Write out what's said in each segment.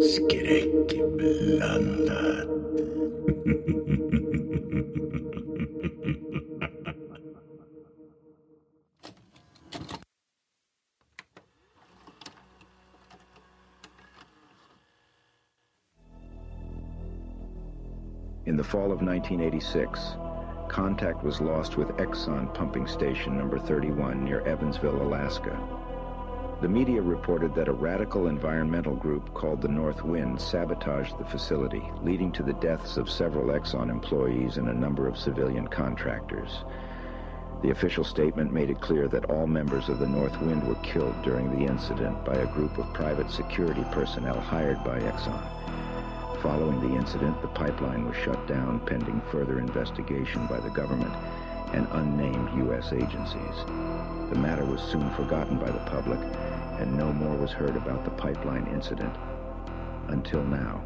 Skräckblandat. Fall of 1986, contact was lost with Exxon pumping station number 31 near Evansville, Alaska. The media reported that a radical environmental group called the North Wind sabotaged the facility, leading to the deaths of several Exxon employees and a number of civilian contractors. The official statement made it clear that all members of the North Wind were killed during the incident by a group of private security personnel hired by Exxon. Following the incident, the pipeline was shut down pending further investigation by the government and unnamed U.S. agencies. The matter was soon forgotten by the public, and no more was heard about the pipeline incident until now.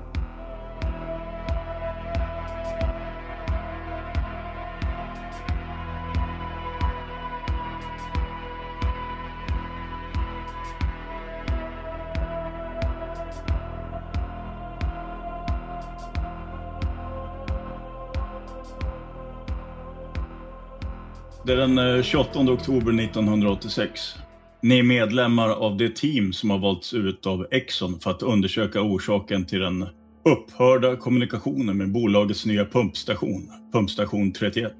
Det är den eh, 28 oktober 1986. Ni är medlemmar av det team som har valts ut av Exxon för att undersöka orsaken till den upphörda kommunikationen med bolagets nya pumpstation, pumpstation 31.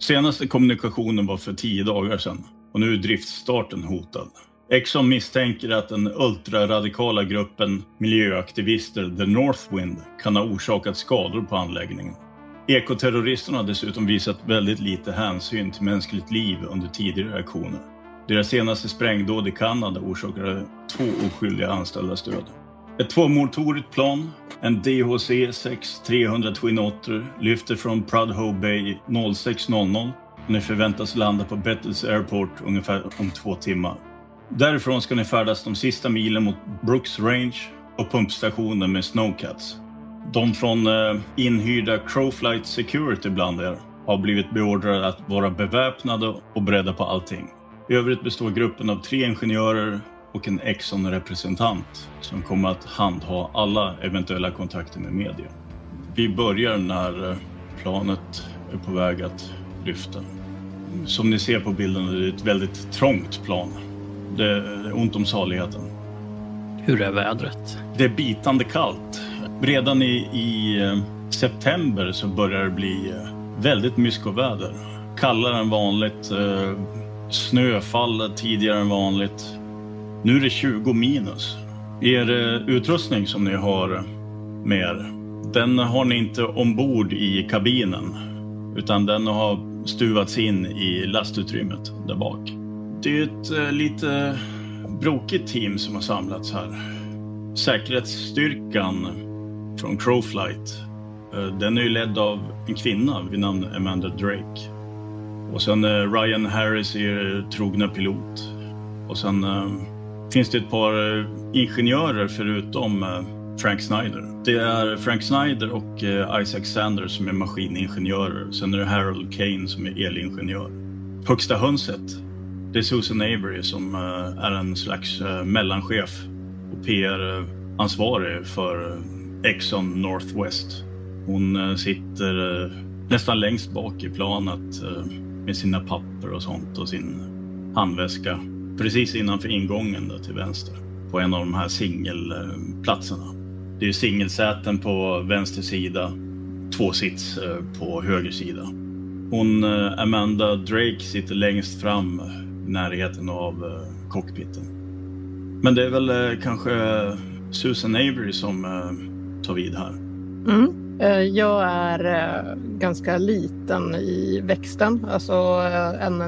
Senaste kommunikationen var för tio dagar sedan och nu är driftstarten hotad. Exxon misstänker att den ultraradikala gruppen miljöaktivister The Northwind kan ha orsakat skador på anläggningen. Ekoterroristerna har dessutom visat väldigt lite hänsyn till mänskligt liv under tidigare aktioner. Deras senaste sprängdåd i Kanada orsakade två oskyldiga anställdas död. Ett tvåmotorigt plan, en DHC-6 300 Twin Otter, lyfter från Prudhoe Bay 06.00 och ni förväntas landa på Bettles Airport ungefär om två timmar. Därifrån ska ni färdas de sista milen mot Brooks Range och pumpstationen med Snowcats. De från eh, inhyrda Crowflight Security bland er har blivit beordrade att vara beväpnade och beredda på allting. I övrigt består gruppen av tre ingenjörer och en Exxon-representant som kommer att handha alla eventuella kontakter med media. Vi börjar när eh, planet är på väg att lyfta. Som ni ser på bilden är det ett väldigt trångt plan. Det är ont om saligheten. Hur är vädret? Det är bitande kallt. Redan i, i eh, september så börjar det bli eh, väldigt myskoväder. Kallare än vanligt. Eh, snöfall tidigare än vanligt. Nu är det 20 minus. Er utrustning som ni har med er, den har ni inte ombord i kabinen. Utan den har stuvats in i lastutrymmet där bak. Det är ett lite brokigt team som har samlats här. Säkerhetsstyrkan från Crowflight, eh, den är ju ledd av en kvinna vid namn Amanda Drake. Och sen eh, Ryan Harris är trogna pilot. Och sen eh, finns det ett par ingenjörer förutom Frank Snyder. Det är Frank Snyder och Isaac Sanders som är maskiningenjörer. Sen är det Harold Kane som är elingenjör. Högsta hönset, det är Susan Avery som är en slags mellanchef och PR-ansvarig för Exxon Northwest. Hon eh, sitter eh, nästan längst bak i planet eh, med sina papper och sånt och sin handväska precis innanför ingången där till vänster på en av de här singelplatserna. Det är singelsäten på vänster sida, två sits på höger sida. Hon, Amanda Drake, sitter längst fram i närheten av cockpiten. Men det är väl kanske Susan Avery som tar vid här. Mm. Eh, Jag är eh, ganska liten i växten. Alltså, eh, en,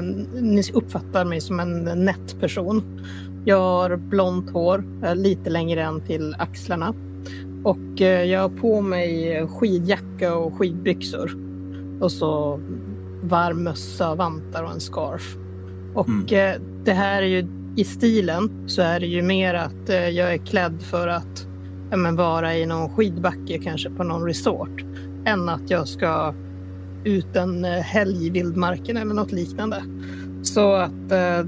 ni uppfattar mig som en nätt person. Jag har blont hår, lite längre än till axlarna. Och jag har på mig skidjacka och skidbyxor. Och så varm mössa, vantar och en scarf. Och Mm. det här är ju i stilen så är det ju mer att jag är klädd för att ja, men vara i någon skidbacke, kanske på någon resort, än att jag ska ut en eh, helg i vildmarken eller något liknande. Så att eh,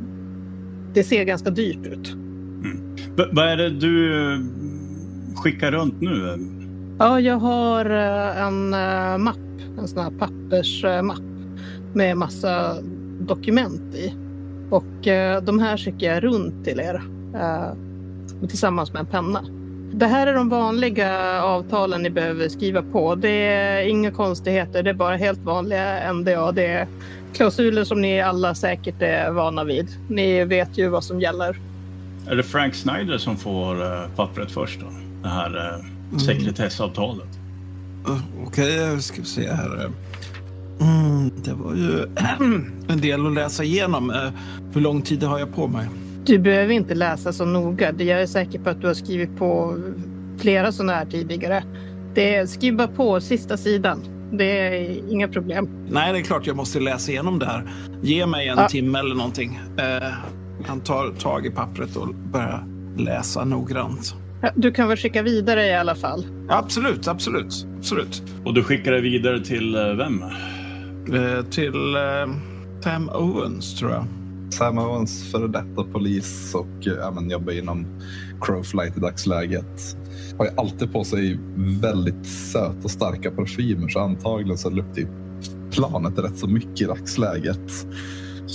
det ser ganska dyrt ut. Mm. Vad är det du eh, skickar runt nu? Ja, jag har eh, en mapp, en sån här pappersmapp med massa dokument i. Och eh, de här skickar jag runt till er eh, tillsammans med en penna. Det här är de vanliga avtalen ni behöver skriva på. Det är inga konstigheter, det är bara helt vanliga NDA. Det är klausuler som ni alla säkert är vana vid. Ni vet ju vad som gäller. Är det Frank Snyder som får uh, pappret först då? Det här uh, mm. sekretessavtalet? Uh, Okej, okay, ska vi se här. Mm, det var ju en del att läsa igenom. Uh, hur lång tid har jag på mig? Du behöver inte läsa så noga. Jag är säker på att du har skrivit på flera sådana här tidigare. Det är, skriv bara på sista sidan. Det är inga problem. Nej, det är klart jag måste läsa igenom det här. Ge mig en ja. timme eller någonting. Eh, han tar tag i pappret och börjar läsa noggrant. Du kan väl skicka vidare i alla fall? Absolut, absolut, absolut. Och du skickar det vidare till eh, vem? Eh, till eh, Sam Owens, tror jag. Sam Owens, före detta polis och eh, ja, men, jobbar inom Crowflight i dagsläget. Har ju alltid på sig väldigt söta och starka parfymer så antagligen så luktar ju planet rätt så mycket i dagsläget.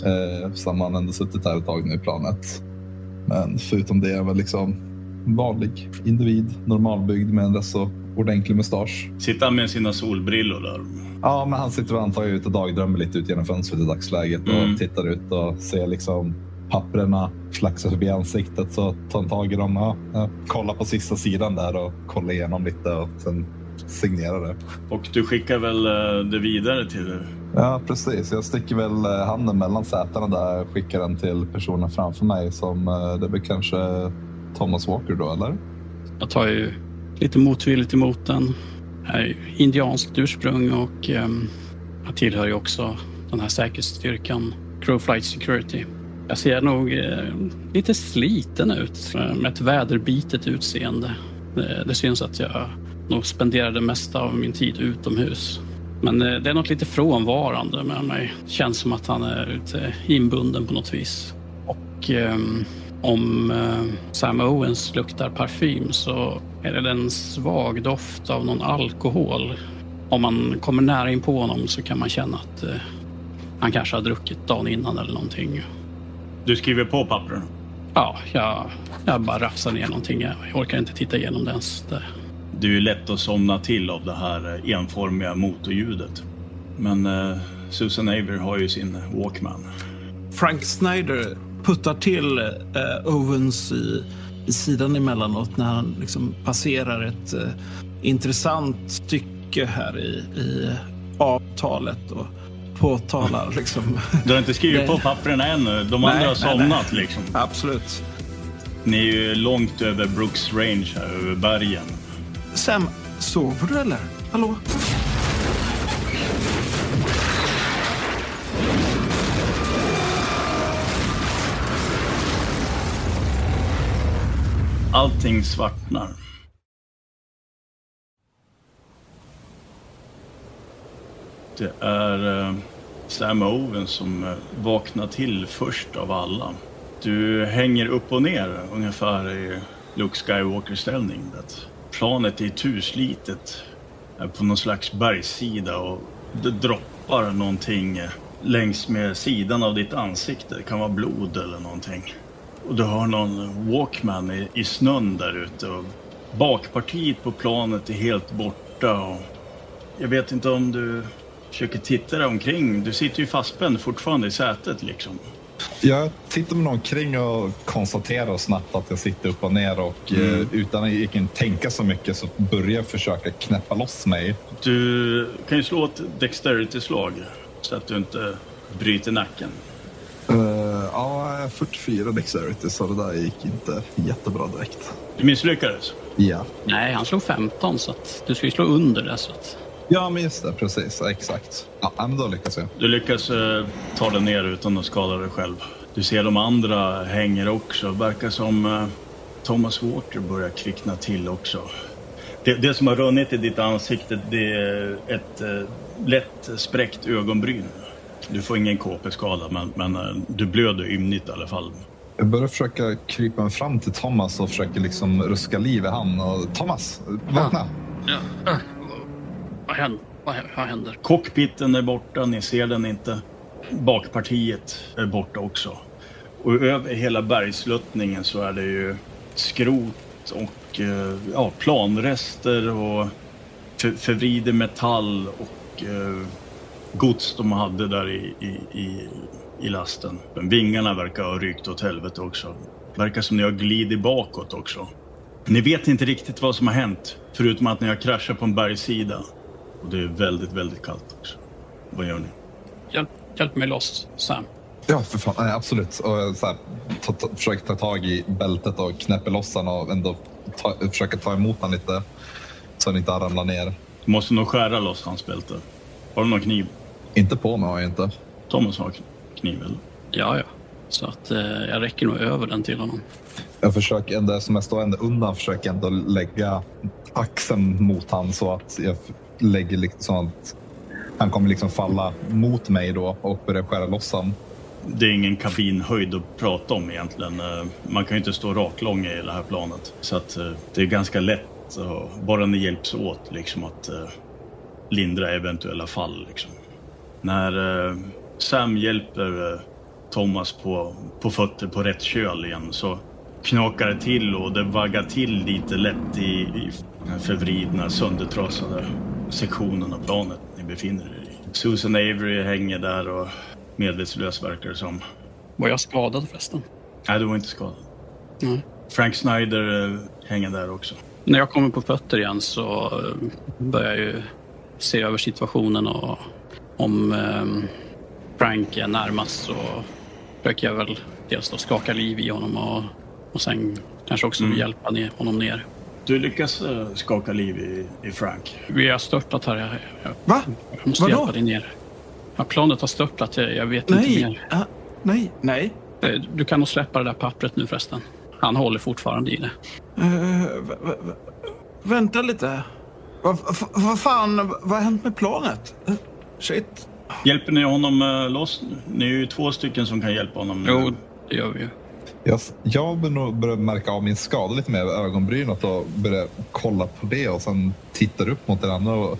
Eh, som han ändå suttit här ett tag nu i planet. Men förutom det är väl liksom vanlig individ, normalbyggd med en rätt så ordentlig mustasch. Sitter han med sina solbrillor där? Ja, men han sitter antagligen ute och dagdrömmer lite ut genom fönstret i dagsläget mm. och tittar ut och ser liksom papperna flaxa förbi ansiktet så tar han tag i dem. Ja, ja, kollar på sista sidan där och kollar igenom lite och sen signerar det. Och du skickar väl eh, det vidare till? Ja, precis. Jag sticker väl eh, handen mellan sätena där och skickar den till personen framför mig som eh, det blir kanske Thomas Walker då, eller? Jag tar ju lite motvilligt emot den. Jag är indianskt ursprung och eh, jag tillhör ju också den här säkerhetsstyrkan Crowflight Security. Jag ser nog eh, lite sliten ut eh, med ett väderbitet utseende. Det, det syns att jag nog spenderar det mesta av min tid utomhus. Men eh, det är något lite frånvarande med mig. Det känns som att han är ute inbunden på något vis. Och eh, om eh, Sam Owens luktar parfym så är det en svag doft av någon alkohol. Om man kommer nära in på honom så kan man känna att eh, han kanske har druckit dagen innan eller någonting. Du skriver på pappren? Ja, jag, jag bara rafsar ner någonting. Jag orkar inte titta igenom det ens. Det. Det är ju lätt att somna till av det här eh, enformiga motorljudet. Men eh, Susan Avery har ju sin Walkman. Frank Snyder puttar till eh, Owens i, i sidan emellanåt när han liksom passerar ett eh, intressant stycke här i, i avtalet. Och, påtalar. Liksom. Du har inte skrivit på pappren ännu? De andra har somnat nej. liksom? Absolut. Ni är ju långt över Brooks Range här, över bergen. Sam, sover du eller? Hallå? Allting svartnar. Det är eh, Sam Owen som eh, vaknar till först av alla. Du hänger upp och ner ungefär i Luke Skywalker-ställning. Planet är tuslitet är på någon slags bergssida och det droppar någonting eh, längs med sidan av ditt ansikte. Det kan vara blod eller någonting. Och du har någon Walkman i, i snön där ute. Och bakpartiet på planet är helt borta. Och jag vet inte om du försöker titta dig omkring. Du sitter ju fastspänd fortfarande i sätet liksom. Jag tittar mig omkring och konstaterar snabbt att jag sitter upp och ner och mm. eh, utan att egentligen tänka så mycket så börjar jag försöka knäppa loss mig. Du kan ju slå ett dexterity-slag så att du inte bryter nacken. Uh, ja, 44 dexterity så det där gick inte jättebra direkt. Du misslyckades? Ja. Nej, han slog 15 så att du ska ju slå under det. Så att... Ja, men just det. Precis. Exakt. Ja, men då lyckas jag. Du lyckas uh, ta dig ner utan att skada dig själv. Du ser de andra hänger också. Verkar som uh, Thomas Walker börjar kvickna till också. Det, det som har runnit i ditt ansikte det är ett eh, lätt spräckt ögonbryn. Du får ingen KP-skada men, men eh, du blöder ymnigt i alla fall. Jag börjar försöka krypa mig fram till Thomas och försöker liksom ruska liv i han. Och, Thomas, vakna! Ja. Äh, vad, händer? Vad, händer? Cockpiten är borta, ni ser den inte. Bakpartiet är borta också. Och över hela bergsluttningen så är det ju skrot och eh, ja, planrester och för, förvriden metall och eh, gods de hade där i, i, i, i lasten. Men vingarna verkar ha rykt åt helvete också. Verkar som ni har glidit bakåt också. Ni vet inte riktigt vad som har hänt, förutom att ni har kraschat på en bergssida. Och det är väldigt, väldigt kallt också. Vad gör ni? Hjälp, hjälp mig loss, Sam. Ja, för fan. Nej, absolut. Och jag så här, ta, ta, försöker ta tag i bältet och knäpper loss han och ändå ta, försöker ta emot han lite så han inte ramlar ner. Du måste nog skära loss hans bälte. Har du någon kniv? Inte på mig har jag inte. Thomas har kniv, eller? Ja, ja. Så att eh, jag räcker nog över den till honom. Jag försöker ändå, som jag står ändå undan, försöker ändå lägga axeln mot han så att jag lägger liksom så att han kommer liksom falla mot mig då och börja skära loss han. Det är ingen kabinhöjd att prata om egentligen. Eh, Man kan ju inte stå raklång i det här planet. Så att eh, det är ganska lätt, bara ni hjälps åt, liksom att eh, lindra eventuella fall. Liksom. När eh, Sam hjälper eh, Thomas på, på fötter på rätt köl igen så knakar det till och det vaggar till lite lätt i, i förvridna, söndertrasade sektionen av planet ni befinner er i. Susan Avery hänger där och medvetslös verkar det som. Var jag skadad förresten? Nej, du var inte skadad. Nej. Frank Snyder eh, hänger där också. När jag kommer på fötter igen så börjar jag ju se över situationen och om eh, Frank är närmast så försöker jag väl dels då skaka liv i honom och, och sen kanske också Mm. hjälpa ner, honom ner. Du lyckas eh, skaka liv i, i Frank. Vi har störtat här. Jag, jag, Va? jag måste Vadå? hjälpa dig ner. Ja, planet har störtat. Jag, jag vet inte Nej, mer. ah, nej, nej. Eh, Du kan nog släppa det där pappret nu förresten. Han håller fortfarande i det. Eh, v- v- v- vänta lite. Vad vad- vad fan, vad har hänt med planet? Eh, shit. Hjälper ni honom eh, loss? Ni är ju två stycken som kan hjälpa honom. Jo, det gör vi ju. Jag, jag bör nog börja märka av min skada lite mer över ögonbrynet och börja kolla på det och sen tittar upp mot den andra. Och,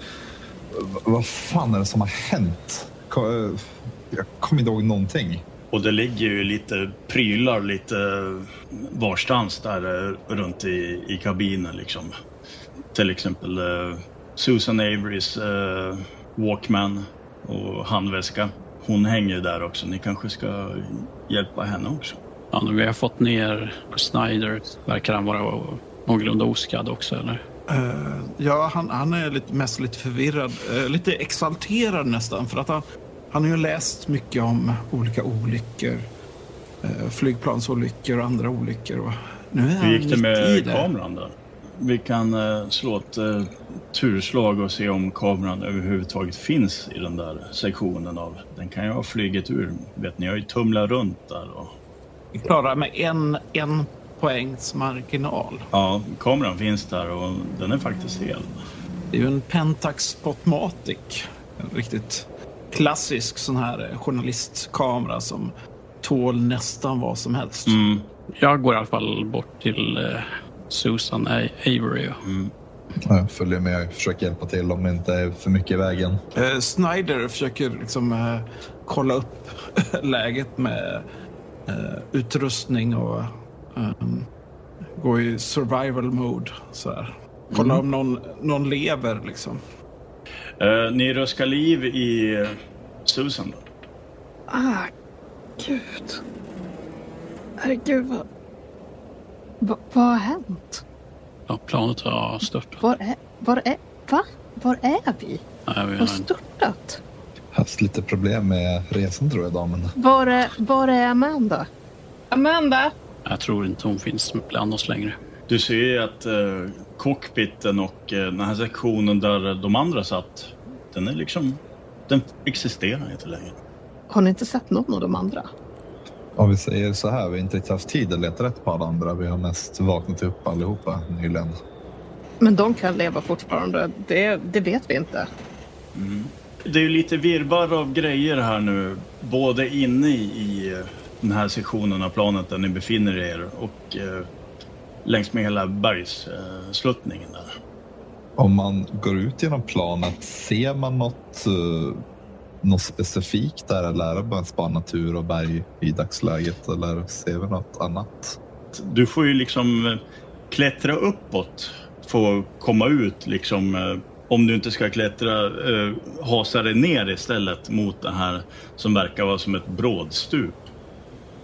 vad fan är det som har hänt? Ko- Jag kommer inte ihåg någonting. Och det ligger ju lite prylar lite varstans där eh, runt i, i kabinen liksom. Till exempel eh, Susan Averys eh, Walkman och handväska. Hon hänger ju där också. Ni kanske ska hjälpa henne också. Ja, nu vi har fått ner Snyder. Verkar han vara någorlunda oskadd också, eller? Eh, ja, han, han är lite, mest lite förvirrad. eh, lite exalterad nästan. För att han, han har ju läst mycket om olika olyckor. Uh, flygplansolyckor och andra olyckor. Och nu är han Hur gick det med kameran där? Vi kan eh, slå ett eh, turslag och se om kameran överhuvudtaget finns i den där sektionen av... Den kan ju ha flugit ur. Vet ni, jag har ju tumlat runt där och... Vi klarar med en, en poängs marginal. Ja, kameran finns där och den är faktiskt hel. Det är ju en Pentax Spotmatic. En riktigt klassisk sån här eh, journalistkamera som tål nästan vad som helst. Mm. Jag går i alla fall bort till eh, Susan A- Avery. Jag följer med och försöker hjälpa till om det inte är för mycket i vägen. Eh, Snyder försöker liksom eh, kolla upp läget med eh, utrustning och ehm, gå i survival mode. Så här. Kolla om någon, någon lever liksom. Eh, ni röskar liv i Susan då? Ah, gud. Herregud, vad... Va, vad har hänt? Ja, planet har störtat. Var är... Var är... Va? Var är vi? Ja, vi Har har, störtat? Haft lite problem med resan tror jag damen. Var är, var är Amanda? Amanda? jag tror inte hon finns bland oss längre. Du ser ju att eh, cockpiten och eh, den här sektionen där de andra satt, den är liksom... Den existerar inte längre. Har ni inte sett någon av de andra? Om vi säger så här, vi har inte riktigt haft tid att leta rätt på alla andra. Vi har mest vaknat upp allihopa nyligen. Men de kan leva fortfarande. Det, det vet vi inte. Det är ju lite virrvarr av grejer här nu. Både inne i den här sektionen av planet där ni befinner er och eh, längs med hela bergssluttningen där. Om man går ut genom planet, ser man något, uh, något specifikt där eller är det bara bara natur och berg i dagsläget eller ser vi något annat? Du får ju liksom eh, klättra uppåt för att komma ut liksom. eh, Om du inte ska klättra, eh, hasa dig ner istället mot det här som verkar vara som ett brådstup.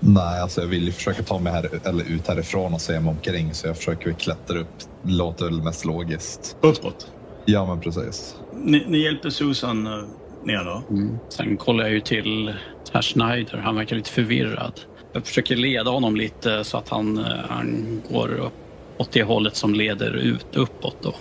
Nej, alltså jag vill ju försöka ta mig här, eller ut härifrån och se mig omkring så jag försöker klättra upp. Låter väl mest logiskt. Uppåt. Ja, men precis. Ni, ni hjälpte Susan ner då? Sen kollar jag ju till herr Schneider. Han verkar lite förvirrad. Jag försöker leda honom lite så att han, eh, han går upp åt det hållet som leder ut uppåt. Då.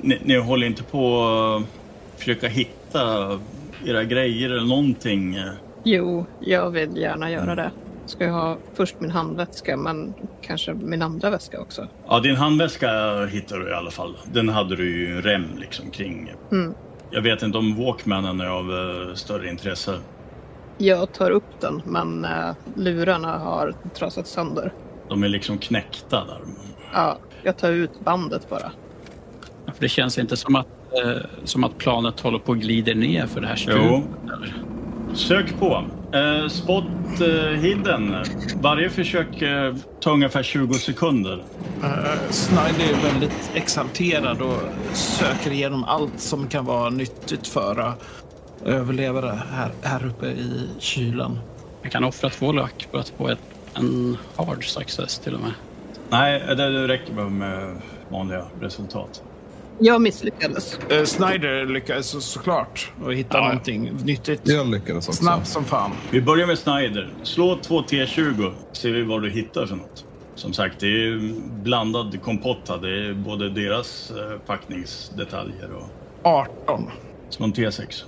Ni, ni håller inte på att försöka hitta era grejer eller någonting? Jo, jag vill gärna göra det. Ska jag ha först min handväska, men kanske min andra väska också. Ja, din handväska hittar du i alla fall. Den hade du ju en rem liksom kring. Mm. Jag vet inte om Walkmanen är av eh, större intresse. Jag tar upp den, men eh, lurarna har trasat sönder. De är liksom knäckta där. Ja, jag tar ut bandet bara. För det känns inte som att, eh, som att planet håller på att glida ner för det här stupet. Jo. Sök på. Eh, spot eh, hidden. Varje försök eh, tar ungefär 20 sekunder. Uh, Snyder är väldigt exalterad och söker igenom allt som kan vara nyttigt för att överleva det här, här uppe i kylan. Jag kan offra två lack för att få ett, en hard success till och med. Nej, det räcker med vanliga resultat. Jag misslyckades. Uh, Snyder lyckades så, såklart att hitta Ja. någonting nyttigt. Jag lyckades också. Snabbt som fan. Vi börjar med Snyder. Slå två T20. Ser vi vad du hittar för något. Som sagt, det är blandad kompott här. Det är både deras eh, packningsdetaljer och... 18. Slå en T6.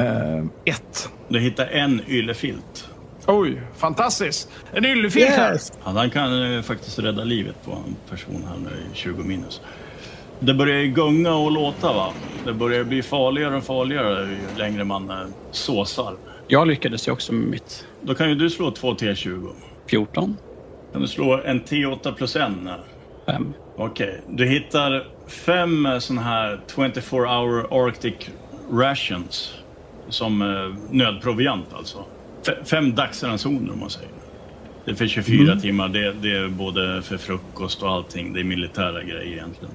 Uh, ett. Du hittar en yllefilt. Oj, fantastiskt! En yllefilt här. Ja, han kan eh, faktiskt rädda livet på en person här nu i 20 minus. Det börjar ju gunga och låta va? Det börjar bli farligare och farligare ju längre man eh, såsar. Jag lyckades ju också med mitt Då kan ju du slå två T20. 14, Kan du slå en T8 plus en? 5. Okej, du hittar fem sådana här 24 hour Arctic rations. Som eh, nödproviant alltså. Fem dagsransoner om man säger. Det är för 24 timmar. Det, det är både för frukost och allting. Det är militära grejer egentligen.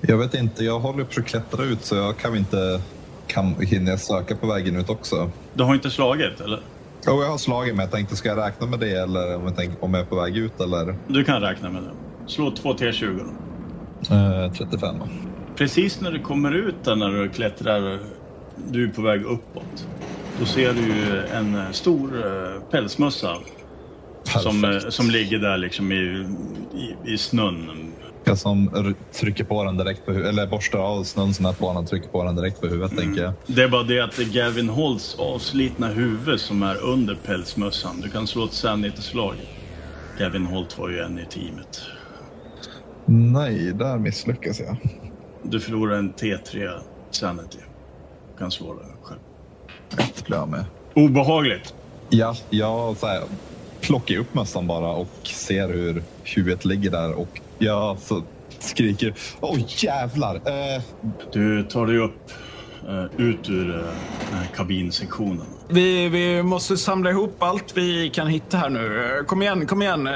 Jag vet inte, jag håller på att klättra ut så jag kan inte... Kan, hinner jag söka på vägen ut också? Du har inte slagit eller? Jo, jag har slagit mig. Jag tänkte, ska jag räkna med det eller om jag, tänker, om jag är på väg ut eller? Du kan räkna med det. Slå två T20 då. Eh, 35. Precis när du kommer ut där när du klättrar, du är på väg uppåt. Då ser du ju en stor eh, pälsmössa som, eh, Perfekt. som ligger där liksom i, i, i snön. Jag som trycker på den direkt på huvudet, eller borstar av snön sån här på och trycker på den direkt på huvudet tänker jag. Det är bara det att det är Gavin Holts avslitna huvud som är under pälsmössan. Du kan slå ett sanity-slag. Gavin Holt var ju en i teamet. Nej, där misslyckas jag. Du förlorar en T3 sanity. Du kan slå det själv. Ett blir jag med. Obehagligt. Ja, jag så här, plockar upp mössan bara och ser hur huvudet ligger där och jag så skriker Åh jävlar! Eh, Du tar dig upp, eh, ut ur eh, kabinsektionen. Vi, vi måste samla ihop allt vi kan hitta här nu. Eh, Kom igen, kom igen.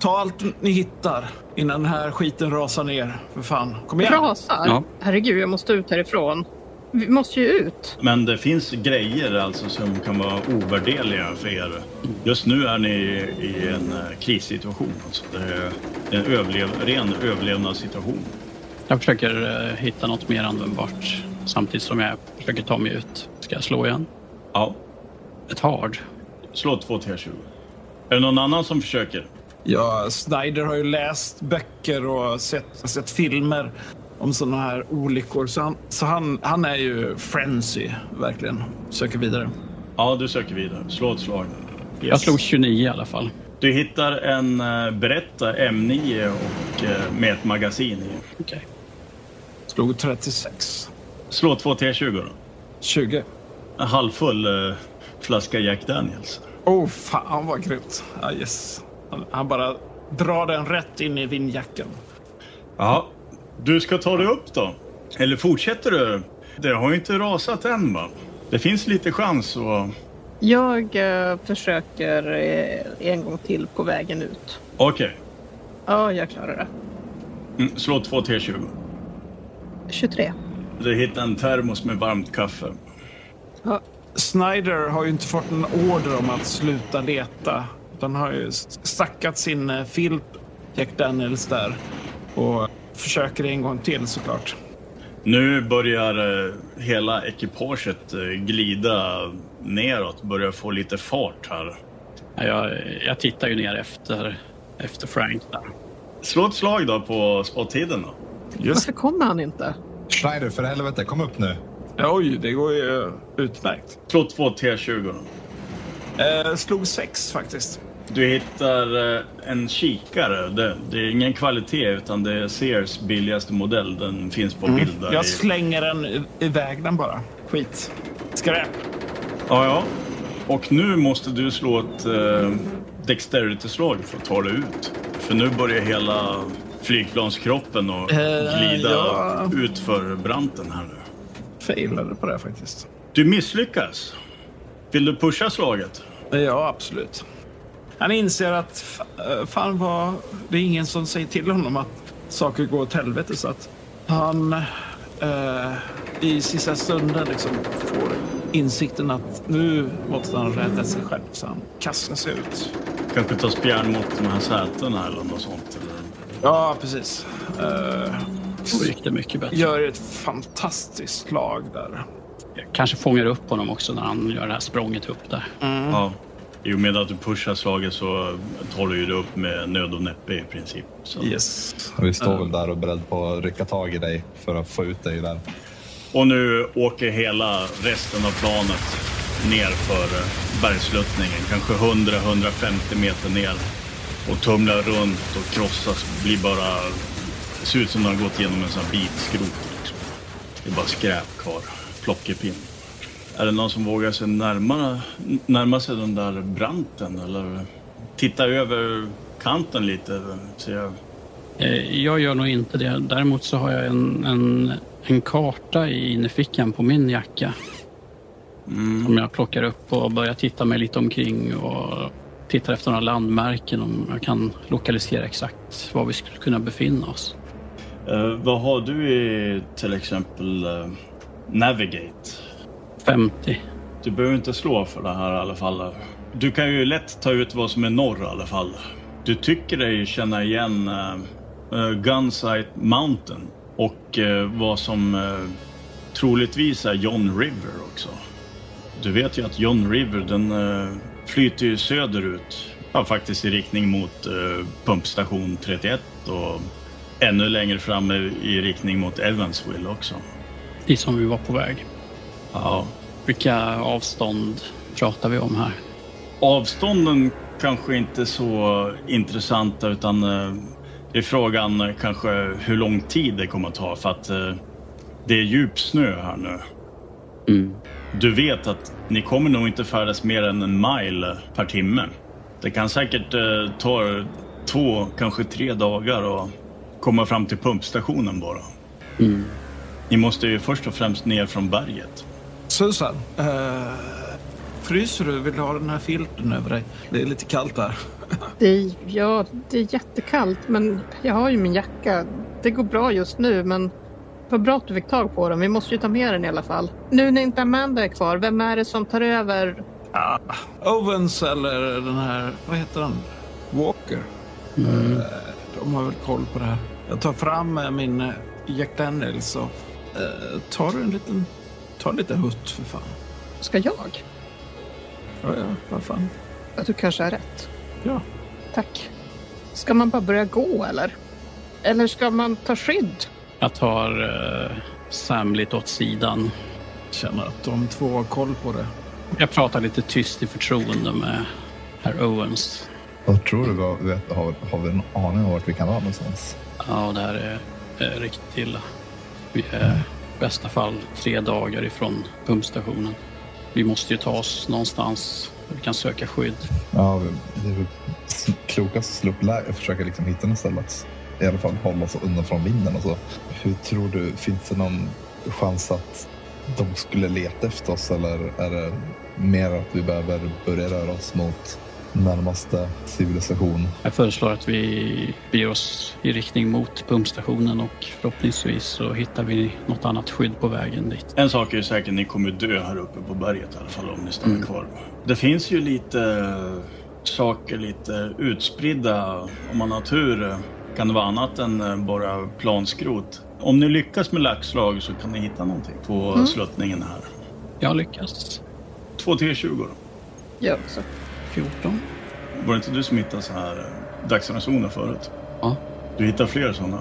Ta allt ni hittar innan den här skiten rasar ner. För fan. Kom igen. Rasar? Ja. Herregud, jag måste ut härifrån. Vi måste ju ut. Men det finns grejer alltså som kan vara ovärderliga för er. Just nu är ni i en eh, krissituation. Alltså det är en överlev, ren överlevnadssituation. Jag försöker eh, hitta något mer användbart samtidigt som jag försöker ta mig ut. Ska jag slå igen? Ja, Ett hard. slå två T20. Är det någon annan som försöker? Ja, Snyder har ju läst böcker och sett, sett filmer om sådana här olyckor. Så han, så han, han är ju frenzy, verkligen. Söker vidare. Ja, du söker vidare. Slå ett slag. Jag slog 29 i alla fall. Du hittar en uh, Beretta M9 och, uh, med ett magasin i. Okej. Slog 36. Slå två T20 då. 20. En halvfull uh, flaska Jack Daniels. Oh, fan vad grymt. Ah, yes. han, han bara drar den rätt in i vindjackan. Ja, du ska ta dig upp då. Eller fortsätter du? Det har ju inte rasat än va? Det finns lite chans och... Jag eh, försöker eh, en gång till på vägen ut. Okej. Ja, jag klarar det. Mm, slå två T20. 23. Du hittar en termos med varmt kaffe. Ja, Snyder har ju inte fått en order om att sluta leta. Utan har ju stackat sin eh, filt, Jack Daniels, där. Och försöker en gång till såklart. Nu börjar eh, hela ekipaget eh, glida neråt, börjar få lite fart här. Ja, Jag, jag tittar ju ner efter, efter Frank där. Slå ett slag då på spottiden då. Just. varför kommer han inte? Schneider, för helvete, kom upp nu. Oj, det går ju utmärkt. Slå två T20 då. Eh, slog sex faktiskt. Du hittar eh, en kikare. Det, det är ingen kvalitet utan det är Sears billigaste modell. Den finns på bild där. Mm. Jag slänger den i- iväg den bara. Skit. Skräp. Ja, ja. Och nu måste du slå ett eh, dexterity-slag för att ta dig ut. För nu börjar hela flygplanskroppen att Eh, glida ja. ut för branten här nu. Failade på det faktiskt. Du misslyckas. Vill du pusha slaget? Ja, absolut. Han inser att eh, fan vad, det är ingen som säger till honom att saker går åt helvete så att han eh, i sista stunden liksom får insikten att nu måste han rädda sig själv så han kastar sig ut. Kanske ta spjärn mot de här sätena eller något sånt. Eller? Ja, precis. Eh, Då gick det mycket bättre. gör ett fantastiskt slag där. Jag kanske fångar upp honom också när han gör det här språnget upp där. Ja. I och med att du pushar slaget så tar du ju det upp med nöd och näppe i princip. Så. Yes. Vi står väl där och beredd på att rycka tag i dig för att få ut dig där. Och nu åker hela resten av planet ner för bergsluttningen. Kanske 100-150 meter ner. Och tumlar runt och krossas. Blir bara... Det ser ut som att de har gått igenom en sån här bit skrot. Liksom. Det är bara skräp kvar. Plockepinn. Är det någon som vågar sig närmare, närma sig den där branten? Eller titta över kanten lite? Ser jag. Eh, Jag gör nog inte det. Däremot så har jag en, en, en karta i innerfickan på min jacka. Som jag plockar upp och börjar titta mig lite omkring och tittar efter några landmärken om jag kan lokalisera exakt var vi skulle kunna befinna oss. Eh, vad har du i till exempel eh, Navigate? 50. Du behöver inte slå för det här i alla fall. Du kan ju lätt ta ut vad som är norr i alla fall. Du tycker dig känna igen uh, uh, Gunsight Mountain och eh, vad som eh, troligtvis är John River också. Du vet ju att John River den eh, flyter ju söderut. Ja, faktiskt i riktning mot eh, pumpstation 31 och ännu längre fram i, i riktning mot Evansville också. Dit som vi var på väg. Ja, Vilka avstånd pratar vi om här? Avstånden kanske inte så intressanta utan eh, det är frågan eh, kanske hur lång tid det kommer att ta för att eh, det är djup snö här nu. Mm. Du vet att ni kommer nog inte färdas mer än en mile per timme. Det kan säkert ta två, kanske tre dagar att komma fram till pumpstationen bara. Mm. Ni måste ju först och främst ner från berget. Susan, eh, fryser du? Vill du ha den här filten över dig? Det är lite kallt där. Det är, ja, det är jättekallt, men jag har ju min jacka. Det går bra just nu, men vad bra att du fick tag på den. Vi måste ju ta med den i alla fall. Nu när inte Amanda är kvar, vem är det som tar över? Ah, Owens eller den här, vad heter han? Walker. Eh, de har väl koll på det här. Jag tar fram eh, min eh, Jack Daniels och eh, tar en liten, tar en liten hutt för fan. Ska jag? Ja, ja, vad fan. Att du kanske har rätt. Ja. Tack. Ska man bara börja gå eller? Eller ska man ta skydd? Jag tar eh, Sam lite åt sidan. Känner att de två har koll på det. Jag pratar lite tyst i förtroende med, herr Owens. Vad tror du? Vad, vet, har, har vi en aning om vart vi kan vara någonstans? Ja, det här är, är riktigt illa. Vi är i bästa fall tre dagar ifrån pumpstationen. Vi måste ju ta oss någonstans där vi kan söka skydd. Ja, det är väl klokast att slå upp läge och försöka liksom hitta något ställe att i alla fall hålla oss undan från vinden Alltså. Hur tror du, finns det någon chans att de skulle leta efter oss eller är det mer att vi behöver börja röra oss mot närmaste civilisation? Jag föreslår att vi beger oss i riktning mot pumpstationen och förhoppningsvis så hittar vi något annat skydd på vägen dit. En sak är ju säker, ni kommer dö här uppe på berget i alla fall om ni stannar Mm. kvar. Det finns ju lite saker lite utspridda. Om man har tur kan det vara annat än eh, bara planskrot. Om ni lyckas med laxslag så kan ni hitta någonting på Mm. sluttningen här. Jag lyckas. 2 T20 då. Jag också. 14. Var det inte du som hittade så här eh, dagsransoner förut? Ja, Du hittar fler sådana.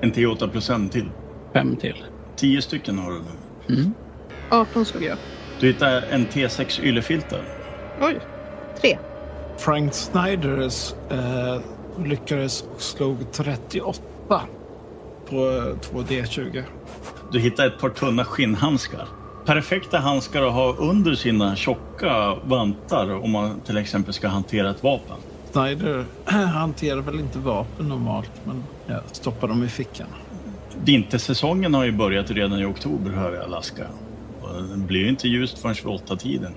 En T8 plus en till. fem till. 10 stycken har du nu. Mm. 18 slog jag. Du hittar en T6 yllefilter. Oj. Tre. Frank Snyders eh, lyckades och slog 38 på eh, 2D20. Du hittar ett par tunna skinnhandskar. Perfekta handskar att ha under sina tjocka vantar om man till exempel ska hantera ett vapen. Snyder hanterar väl inte vapen normalt, men jag stoppar dem i fickan. Vintersäsongen har ju börjat redan i oktober hör jag Alaska. Och Det blir ju inte ljust förrän vid åtta tiden.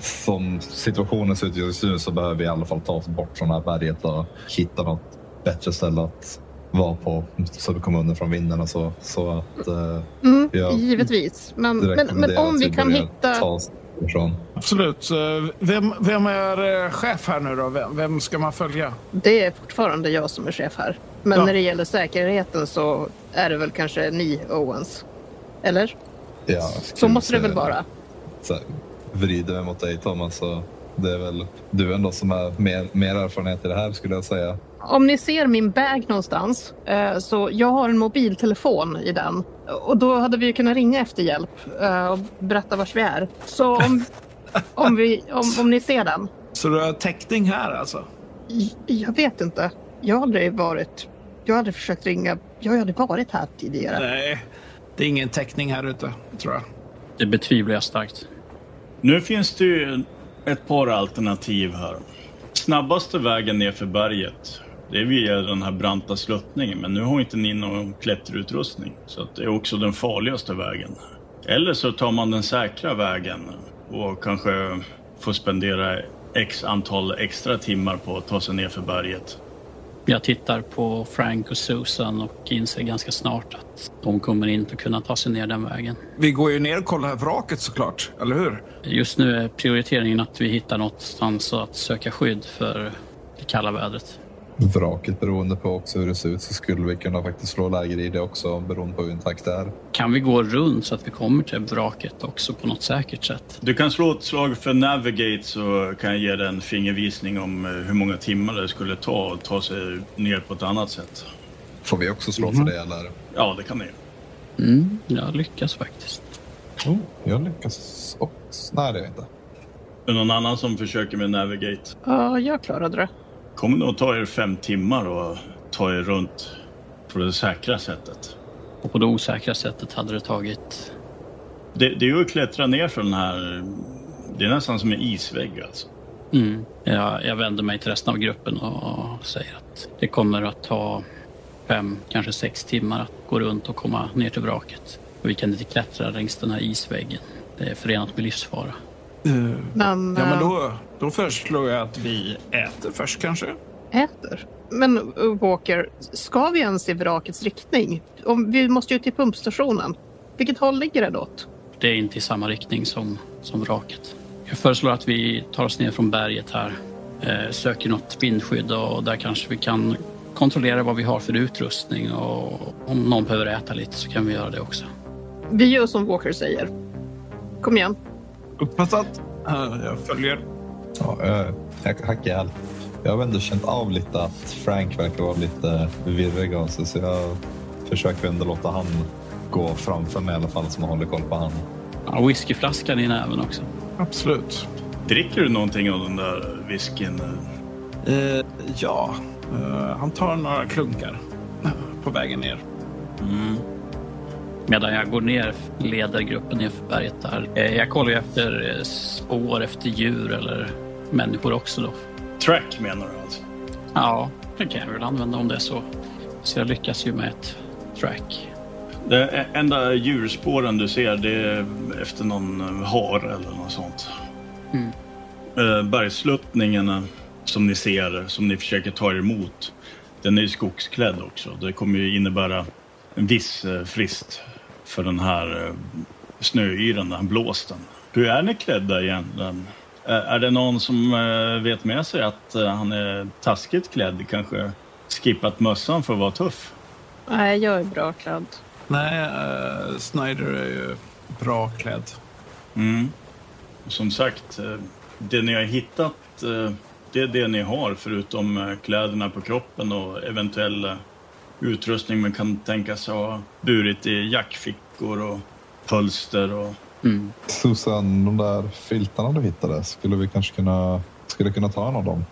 Som situationen ser ut just nu så behöver vi i alla fall ta oss bort från det här berget och hitta något bättre ställe att vara på så vi kommer undan från vinden och så. Så att eh, Mm, Ja. givetvis. Men, men, men om vi kan hitta... Absolut. Eh, Vem, vem är eh, chef här nu då? Vem, vem ska man följa? Det är fortfarande jag som är chef här. Men Ja. när det gäller säkerheten så är det väl kanske ni Owens. Eller? Ja, Så måste det väl vara. Så här, vrider mig mot dig Thomas så det är väl du ändå som har mer, mer erfarenhet i det här skulle jag säga. Om ni ser min bag någonstans, eh, så jag har en mobiltelefon i den. Och då hade vi ju kunnat ringa efter hjälp eh, och berätta vars vi är. Så om, om, vi, om, om ni ser den. Så du har täckning här alltså? Jag vet inte. Jag har aldrig varit... Jag har aldrig försökt ringa. Jag har aldrig varit här tidigare. Nej, det är ingen täckning här ute, tror jag. Det betvivlar jag starkt. Nu finns det ju ett par alternativ här. Snabbaste vägen ner för berget, det är via den här branta sluttningen. Men nu har inte ni någon klätterutrustning. Så att det är också den farligaste vägen. Eller så tar man den säkra vägen och kanske får spendera x antal extra timmar på att ta sig ner för berget. Jag tittar på Frank och Susan och inser ganska snart att de kommer inte kunna ta sig ner den vägen. Vi går ju ner och kollar vraket såklart, eller hur? Just nu är prioriteringen att vi hittar någonstans att söka skydd för det kalla vädret. Vraket beroende på också hur det ser ut så skulle vi kunna faktiskt slå läger i det också beroende på hur intakt det är. Kan vi gå runt så att vi kommer till vraket också på något säkert sätt? Du kan slå ett slag för Navigate så kan jag ge dig en fingervisning om eh, hur många timmar det skulle ta att ta sig ner på ett annat sätt. Får vi också slå för det eller? Ja, det kan ni. Mm, jag lyckas faktiskt. Oh, jag lyckas också. Nej, det är jag inte. Är det någon annan som försöker med Navigate? Ja, jag klarade det. Kommer nog ta er fem timmar och ta er runt på det säkra sättet. Och på det osäkra sättet hade det tagit... Det, det är ju att klättra ner från den här... Det är nästan som en isvägg alltså. Mm. Jag, jag vänder mig till resten av gruppen och säger att det kommer att ta fem, kanske sex timmar att gå runt och komma ner till vraket. Och vi kan inte klättra längs den här isväggen. Det är förenat med livsfara. Eh, Men, Ja, men eh, då, då föreslår jag att vi äter först kanske. äter. Men uh, Walker, ska vi ens i vrakets riktning? Om, vi måste ju till pumpstationen. Vilket håll ligger det åt? Det är inte i samma riktning som, som vraket. Jag föreslår att vi tar oss ner från berget här, eh, söker något vindskydd och där kanske vi kan kontrollera vad vi har för utrustning och om någon behöver äta lite så kan vi göra det också. Vi gör som Walker säger. Kom igen. Uppfattat? Eh, Jag följer. Ja, jag, jag hackar ihjäl. Jag har ändå känt av lite att Frank verkar vara lite virrig av sig så jag försöker ändå låta han gå framför mig i alla fall som håller koll på han. Ja, whiskyflaskan i näven också. Absolut. Dricker du någonting av den där whiskyn? Eh, ja, eh, han tar några klunkar eh, på vägen ner. Mm. Medan jag går ner leder gruppen ner för berget där. Eh, Jag kollar ju efter eh, spår efter djur eller människor också då. Track menar du alltså? Ja, det kan jag väl använda om det är så. Så jag lyckas ju med ett track. Det enda djurspåren du ser det är efter någon har eller något sånt. Mm. Eh, Bergsluttningen eh, som ni ser, som ni försöker ta er emot, den är ju skogsklädd också. Det kommer ju innebära en viss eh, frist för den här eh, snöyran, den här blåsten. Hur är ni klädda egentligen? Är det någon som eh, vet med sig att eh, han är taskigt klädd? Kanske skippat mössan för att vara tuff? Nej, jag är bra klädd. Nej, eh, Snyder är ju bra klädd. Mm. Som sagt, det ni har hittat, det är det ni har förutom kläderna på kroppen och eventuell eh, utrustning man kan tänka sig ha burit i jackfickor och pölster och... Mm. Susan, de där filtarna du hittade, skulle vi kanske kunna, skulle kunna ta en av dem?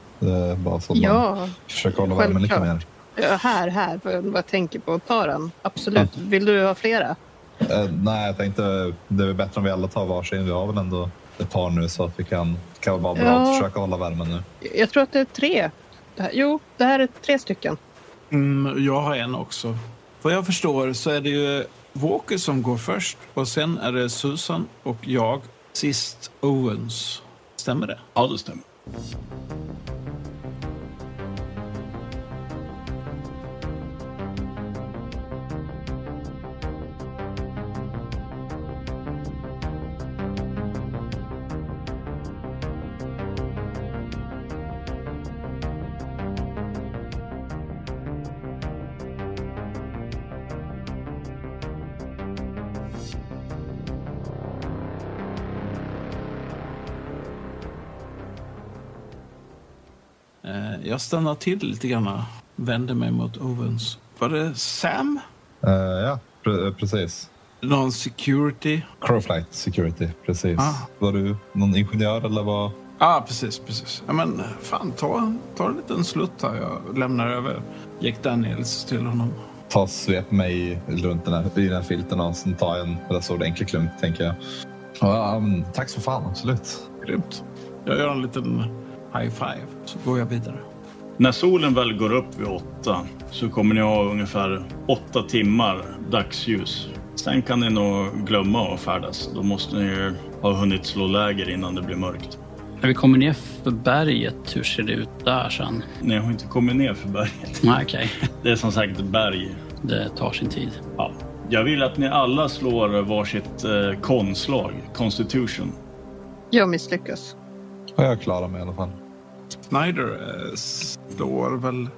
Bara så att man Ja, försöker hålla värmen lite mer. Ja, här, här, jag tänker på. Ta den. Absolut. Vill du ha flera? Eh, nej, jag tänkte det är bättre om vi alla tar varsin. Vi har väl ändå ett par nu så att vi kan, kan vara bra Ja. att försöka hålla värmen nu. Jag tror att det är tre. Det här, jo, det här är tre stycken. Mm, jag har en också. Vad jag förstår så är det ju Walker som går först och sen är det Susan och jag. Sist Owens. Stämmer det? Ja, det stämmer. Jag stannar till lite grann. Vänder mig mot Owens. Var det Sam? Eh, ja, pre- precis. Någon security? Crowflight Security, precis. Ah. Var du någon ingenjör eller vad? Ja, ah, precis, precis. Ja, men fan, ta, ta en liten slutt här. Jag lämnar över Jack Daniels till honom. Ta svep mig runt den här, i den här filten och sen ta en rätt ordentlig klunk, tänker jag. Ja, men, tack så fan, absolut. Grymt. Jag gör en liten high five, så går jag vidare. När solen väl går upp vid åtta så kommer ni ha ungefär åtta timmar dagsljus. Sen kan ni nog glömma att färdas. Då måste ni ju ha hunnit slå läger innan det blir mörkt. När vi kommer ner för berget, hur ser det ut där sen? Ni har inte kommit ner för berget. Nej, okej. Det är som sagt berg. Det tar sin tid. Ja. Jag vill att ni alla slår varsitt eh, konslag, Constitution. Jag misslyckas. Ja, jag klarar mig i alla fall. Snyder eh, slår väl...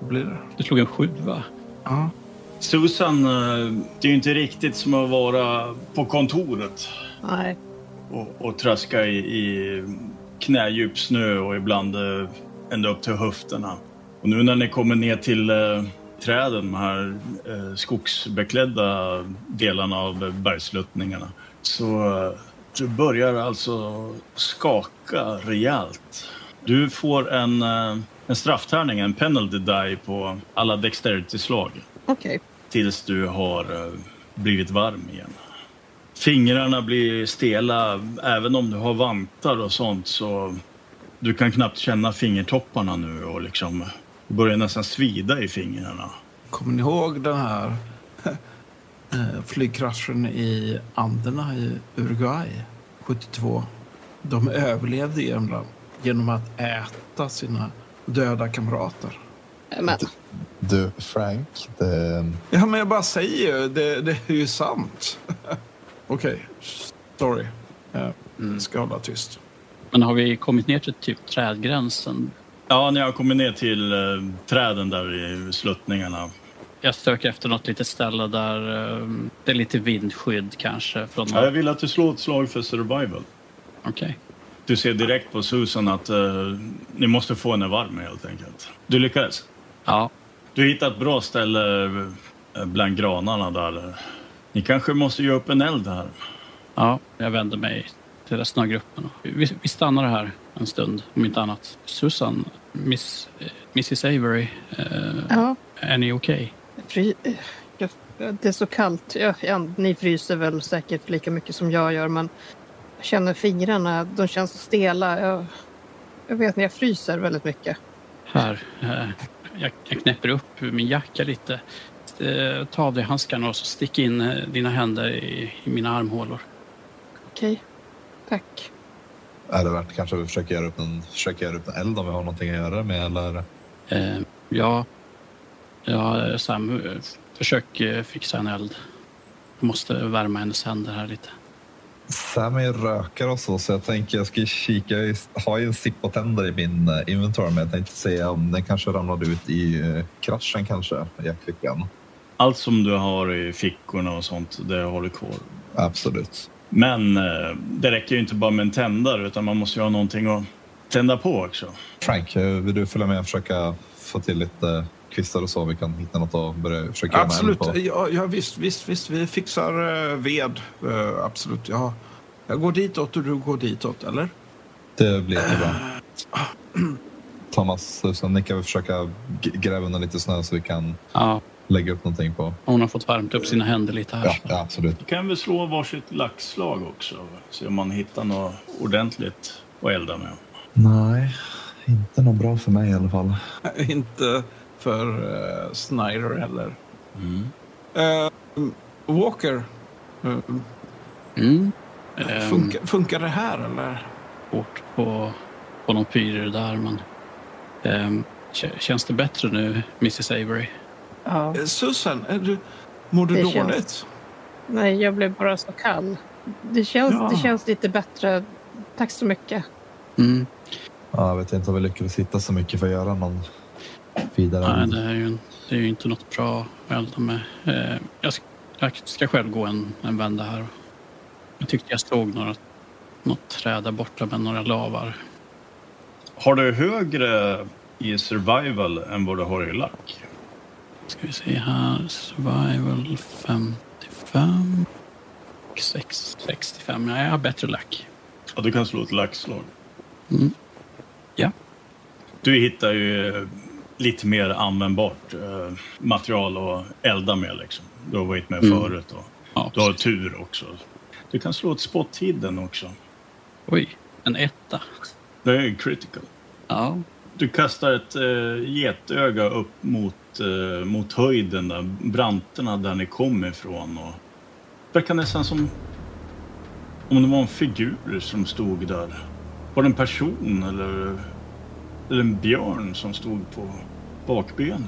Vad blir det? Du slog en sjua. Ja. Susan, eh, det är ju inte riktigt som att vara på kontoret Nej. och, och tröska i, i knädjup snö och ibland eh, ända upp till höfterna. Och nu när ni kommer ner till eh, träden, de här eh, skogsbeklädda delarna av bergsluttningarna, så eh, börjar alltså skaka rejält. Du får en, eh, en strafftärning, en penalty die på alla dexterity-slag Okej. tills du har eh, blivit varm igen. Fingrarna blir stela, även om du har vantar och sånt så du kan knappt känna fingertopparna nu och liksom det börjar nästan svida i fingrarna. Kommer ni ihåg den här flygkraschen i Anderna i Uruguay 72? De överlevde genom, genom att äta sina döda kamrater. Men Du, Frank, det, Ja, men jag bara säger ju, det, det är ju sant. Okej, sorry. Jag ska hålla tyst. Men har vi kommit ner till typ trädgränsen? Ja, när jag kommer ner till eh, träden där i sluttningarna. Jag söker efter något litet ställe där eh, det är lite vindskydd kanske. Från Ja, jag vill att du slår ett slag för survival. Okej. Du ser direkt på Susan att eh, ni måste få henne varm helt enkelt. Du lyckades. Ja. Du hittar ett bra ställe eh, bland granarna där. Ni kanske måste göra upp en eld här. ja, jag vänder mig till resten av gruppen. Vi, vi stannar här en stund, om inte annat. Susan, Miss, eh, Mrs Avery, eh, Ja, är ni okej? Fry... det är så kallt. Ja, ni fryser väl säkert lika mycket som jag gör, men jag känner fingrarna. De känns så stela. Jag, jag vet när jag fryser väldigt mycket. Här, eh, jag, jag knäpper upp min jacka lite. Eh, ta av dig handskarna och så stick in eh, dina händer i, i mina armhålor. Okej, tack. Är det värt kanske att vi försöker göra upp en, försöker göra upp en eld om vi har någonting att göra med eller? Eh, ja, ja, Sam, eh, försök eh, fixa en eld. Jag måste värma hennes händer här lite. Sam är ju rökare och så, så jag tänker jag ska kika. Jag har ju en Zippo tänder i min eh, inventory, men jag tänkte se om den kanske ramlade ut i eh, kraschen kanske, jackfickan. Allt som du har i fickorna och sånt, det har du kvar. Absolut. Men eh, det räcker ju inte bara med en tändare utan man måste ju ha någonting att tända på också. Frank, eh, vill du följa med och försöka få till lite kvistar och så? Vi kan hitta något att börja försöka göra med eld Absolut. på. Ja, ja, visst, visst, visst. Vi fixar eh, ved. Eh, absolut. Ja. Jag går ditåt och du går ditåt, eller? Det blir jättebra. Thomas, Susan, ni kan väl försöka gräva undan lite snö så vi kan Ja, lägga upp någonting på. hon har fått värmt upp sina händer lite här. Ja, ja absolut. Du kan väl slå varsitt laxslag också. Se om man hittar något ordentligt att elda med. Nej, inte något bra för mig i alla fall. Inte för uh, Snyder heller. Mm. Eh, Walker, eh, Mm. Ehm, funkar, funkar det här eller? Svårt på, på någon pyr där, men... kä- känns det bättre nu, Mrs Avery? Ja. Eh, Susan, är du, mår du Det dåligt? känns- Nej, jag blev bara så kall. Det känns, Ja. det känns lite bättre. Tack så mycket. Mm. Ja, jag vet inte om vi lyckades hitta så mycket för att göra någon vidare. Nej, det är, ju, det är ju inte något bra att elda med. Eh, jag, ska, jag ska själv gå en, en vända här. Jag tyckte jag såg några, något träd där borta med några lavar. Har du högre i survival än vad du har i lack? Ska vi se här. Survival 55. Och 6, 65. Ja, jag har bättre lack. Ja, du kan slå ett laxslag. Mm. Ja. Du hittar ju lite mer användbart eh, material att elda med. Liksom. Du har varit med Mm. förut och Ja, du har tur också. Du kan slå ett spot hidden också. Oj, en etta. Det är critical. Ja, Du kastar ett eh, getöga upp mot, eh, mot höjden, där, branterna där ni kom ifrån. Och det verkar nästan som om det var en figur som stod där. Var det en person eller, eller en björn som stod på bakbenen?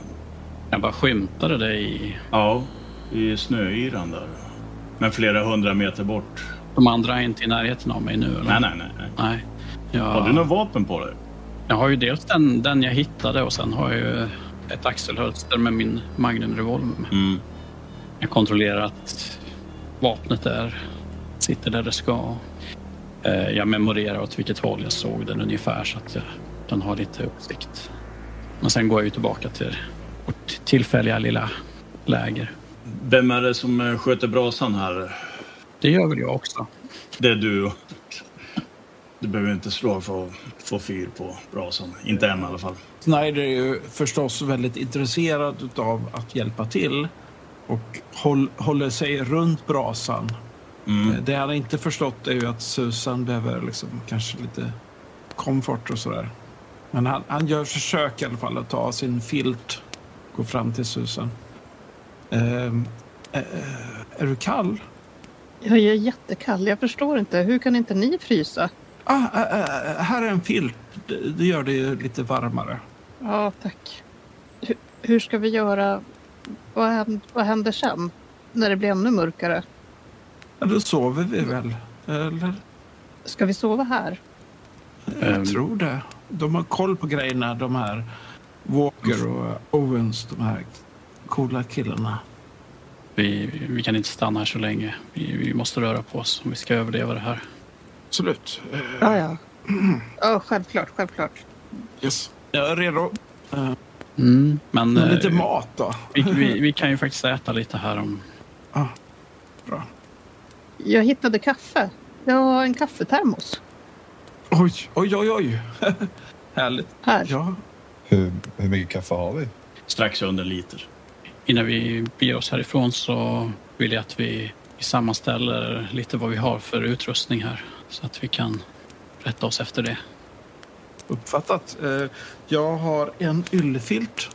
jag bara skymtade det i... Ja, i snöyran där. Men flera hundra meter bort. De andra är inte i närheten av mig nu, eller? Nej, nej, nej. nej. Jag, Har du något vapen på dig? jag har ju dels den, den jag hittade och sen har jag ju ett axelhölster med min Magnum revolver med. Mm. Jag kontrollerar att vapnet är, sitter där det ska. Eh, Jag memorerar åt vilket håll jag såg den ungefär så att jag, den har lite uppsikt. Men sen går jag ju tillbaka till vårt tillfälliga lilla läger. Vem är det som eh, sköter brasan här? Det gör väl jag också. Det är du. Du behöver inte slå för att få fyr på brasan. Inte än i alla fall. Snyder är ju förstås väldigt intresserad av att hjälpa till och håll, håller sig runt brasan. Mm. Eh, Det han inte förstått är ju att Susan behöver liksom kanske lite komfort och sådär. Men han, han gör försök i alla fall att ta sin filt och gå fram till Susan. Ehm, eh, är du kall? Jag är jättekall. Jag förstår inte. Hur kan inte ni frysa? Ah, eh, eh, här är en filt. Det, det gör det ju lite varmare. Ja, tack. Hur, hur ska vi göra? Vad händer, vad händer sen? När det blir ännu mörkare? Ja, då sover vi väl? Eller? Ska vi sova här? Jag Ehm. tror det. De har koll på grejerna, de här Walker och Owens, de här coola killarna. Vi, vi kan inte stanna här så länge. Vi, vi måste röra på oss om vi ska överleva det här. Absolut. Eh, Ja, ja. Ja, självklart, självklart. Yes. Jag är redo. Eh, Mm, men eh, lite mat då. vi, vi, vi kan ju faktiskt äta lite här om... Ah, bra. Jag hittade kaffe. Jag har en kaffetermos Oj, oj, oj, oj. Härligt. här. Ja. Hur, hur mycket kaffe har vi? Strax under liter. Innan vi beger oss härifrån så vill jag att vi, vi sammanställer lite vad vi har för utrustning här. Så att vi kan rätta oss efter det. Uppfattat. Eh, Jag har en yllefilt.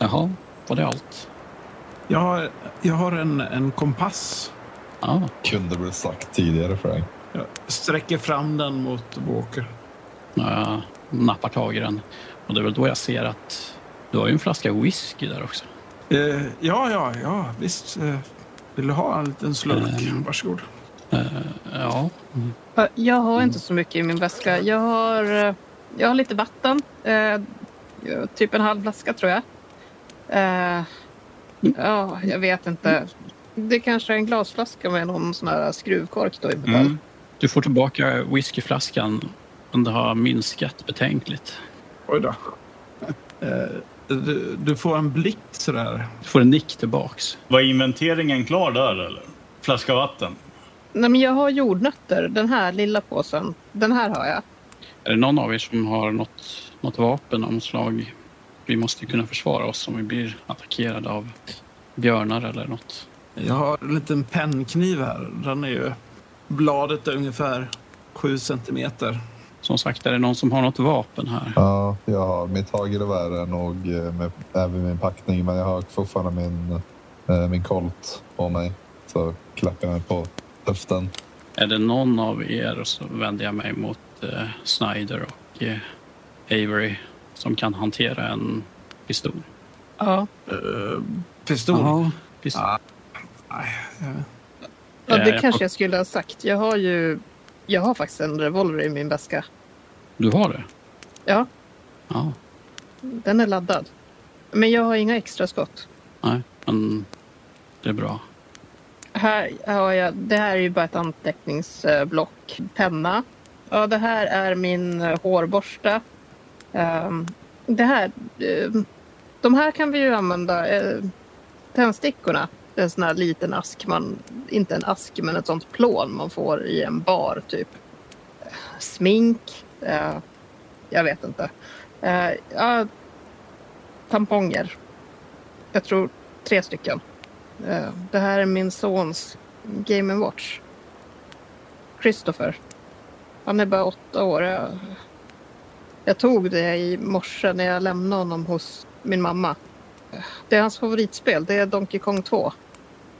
Jaha, var det allt? Jag har, jag har en, en kompass. Ja, Kunde väl sagt tidigare Frank. Jag sträcker fram den mot Walker. Jag nappar tag i den. Och det är väl då jag ser att du har ju en flaska whisky där också. Eh, ja, ja, ja, visst. Eh, vill du ha en liten slurk? Mm. Varsågod. Eh, ja, Ja, Jag har inte så mycket i min väska. Jag har, eh, jag har lite vatten. Eh, typ en halv flaska tror jag. Eh, ja, jag vet inte. Det kanske är en glasflaska med någon sån här skruvkork då i metall. Mm. du får tillbaka whiskyflaskan. Men det har minskat betänkligt. Oj då. Eh, du, du får en blick sådär. Du får en nick tillbaks. Var inventeringen klar där eller? Flaska vatten? Nej, men jag har jordnötter. Den här lilla påsen. Den här har jag. Är det någon av er som har något, något vapen av slag? Vi måste kunna försvara oss om vi blir attackerade av björnar eller något. Jag har en liten pennkniv här. Den är ju... Bladet är ungefär sju centimeter. Som sagt, är det någon som har något vapen här? Ja, jag har mitt hagelgevär är nog eh, med, även min packning, men jag har fortfarande min, eh, min Colt på mig. Så klappar jag mig på höften. Är det någon av er så vänder jag mig mot eh, Snyder och eh, Avery som kan hantera en pistol. Ja. Eh, pistol. Ja, pistol. Eh, ja det kanske jag skulle ha sagt. Jag har ju... Jag har faktiskt en revolver i min väska. Du har det? Ja, Ja, den är laddad. Men jag har inga extra skott. nej, men det är bra. Här har jag, det här är ju bara ett anteckningsblock. Penna. Ja, det här är min eh, hårborste. Ehm, det här, ehm, de här kan vi ju använda. Uh, tändstickorna. Det är en sån här liten ask. Man, inte en ask, men ett sånt plån man får i en bar typ. Smink eh, jag vet inte. Eh, ja, tamponger. Jag tror tre stycken. Eh, Det här är min sons Game Watch. Christopher. Han är bara åtta år. Jag, jag tog det i morse när jag lämnade honom hos min mamma. Eh, det är hans favoritspel. Det är Donkey Kong 2.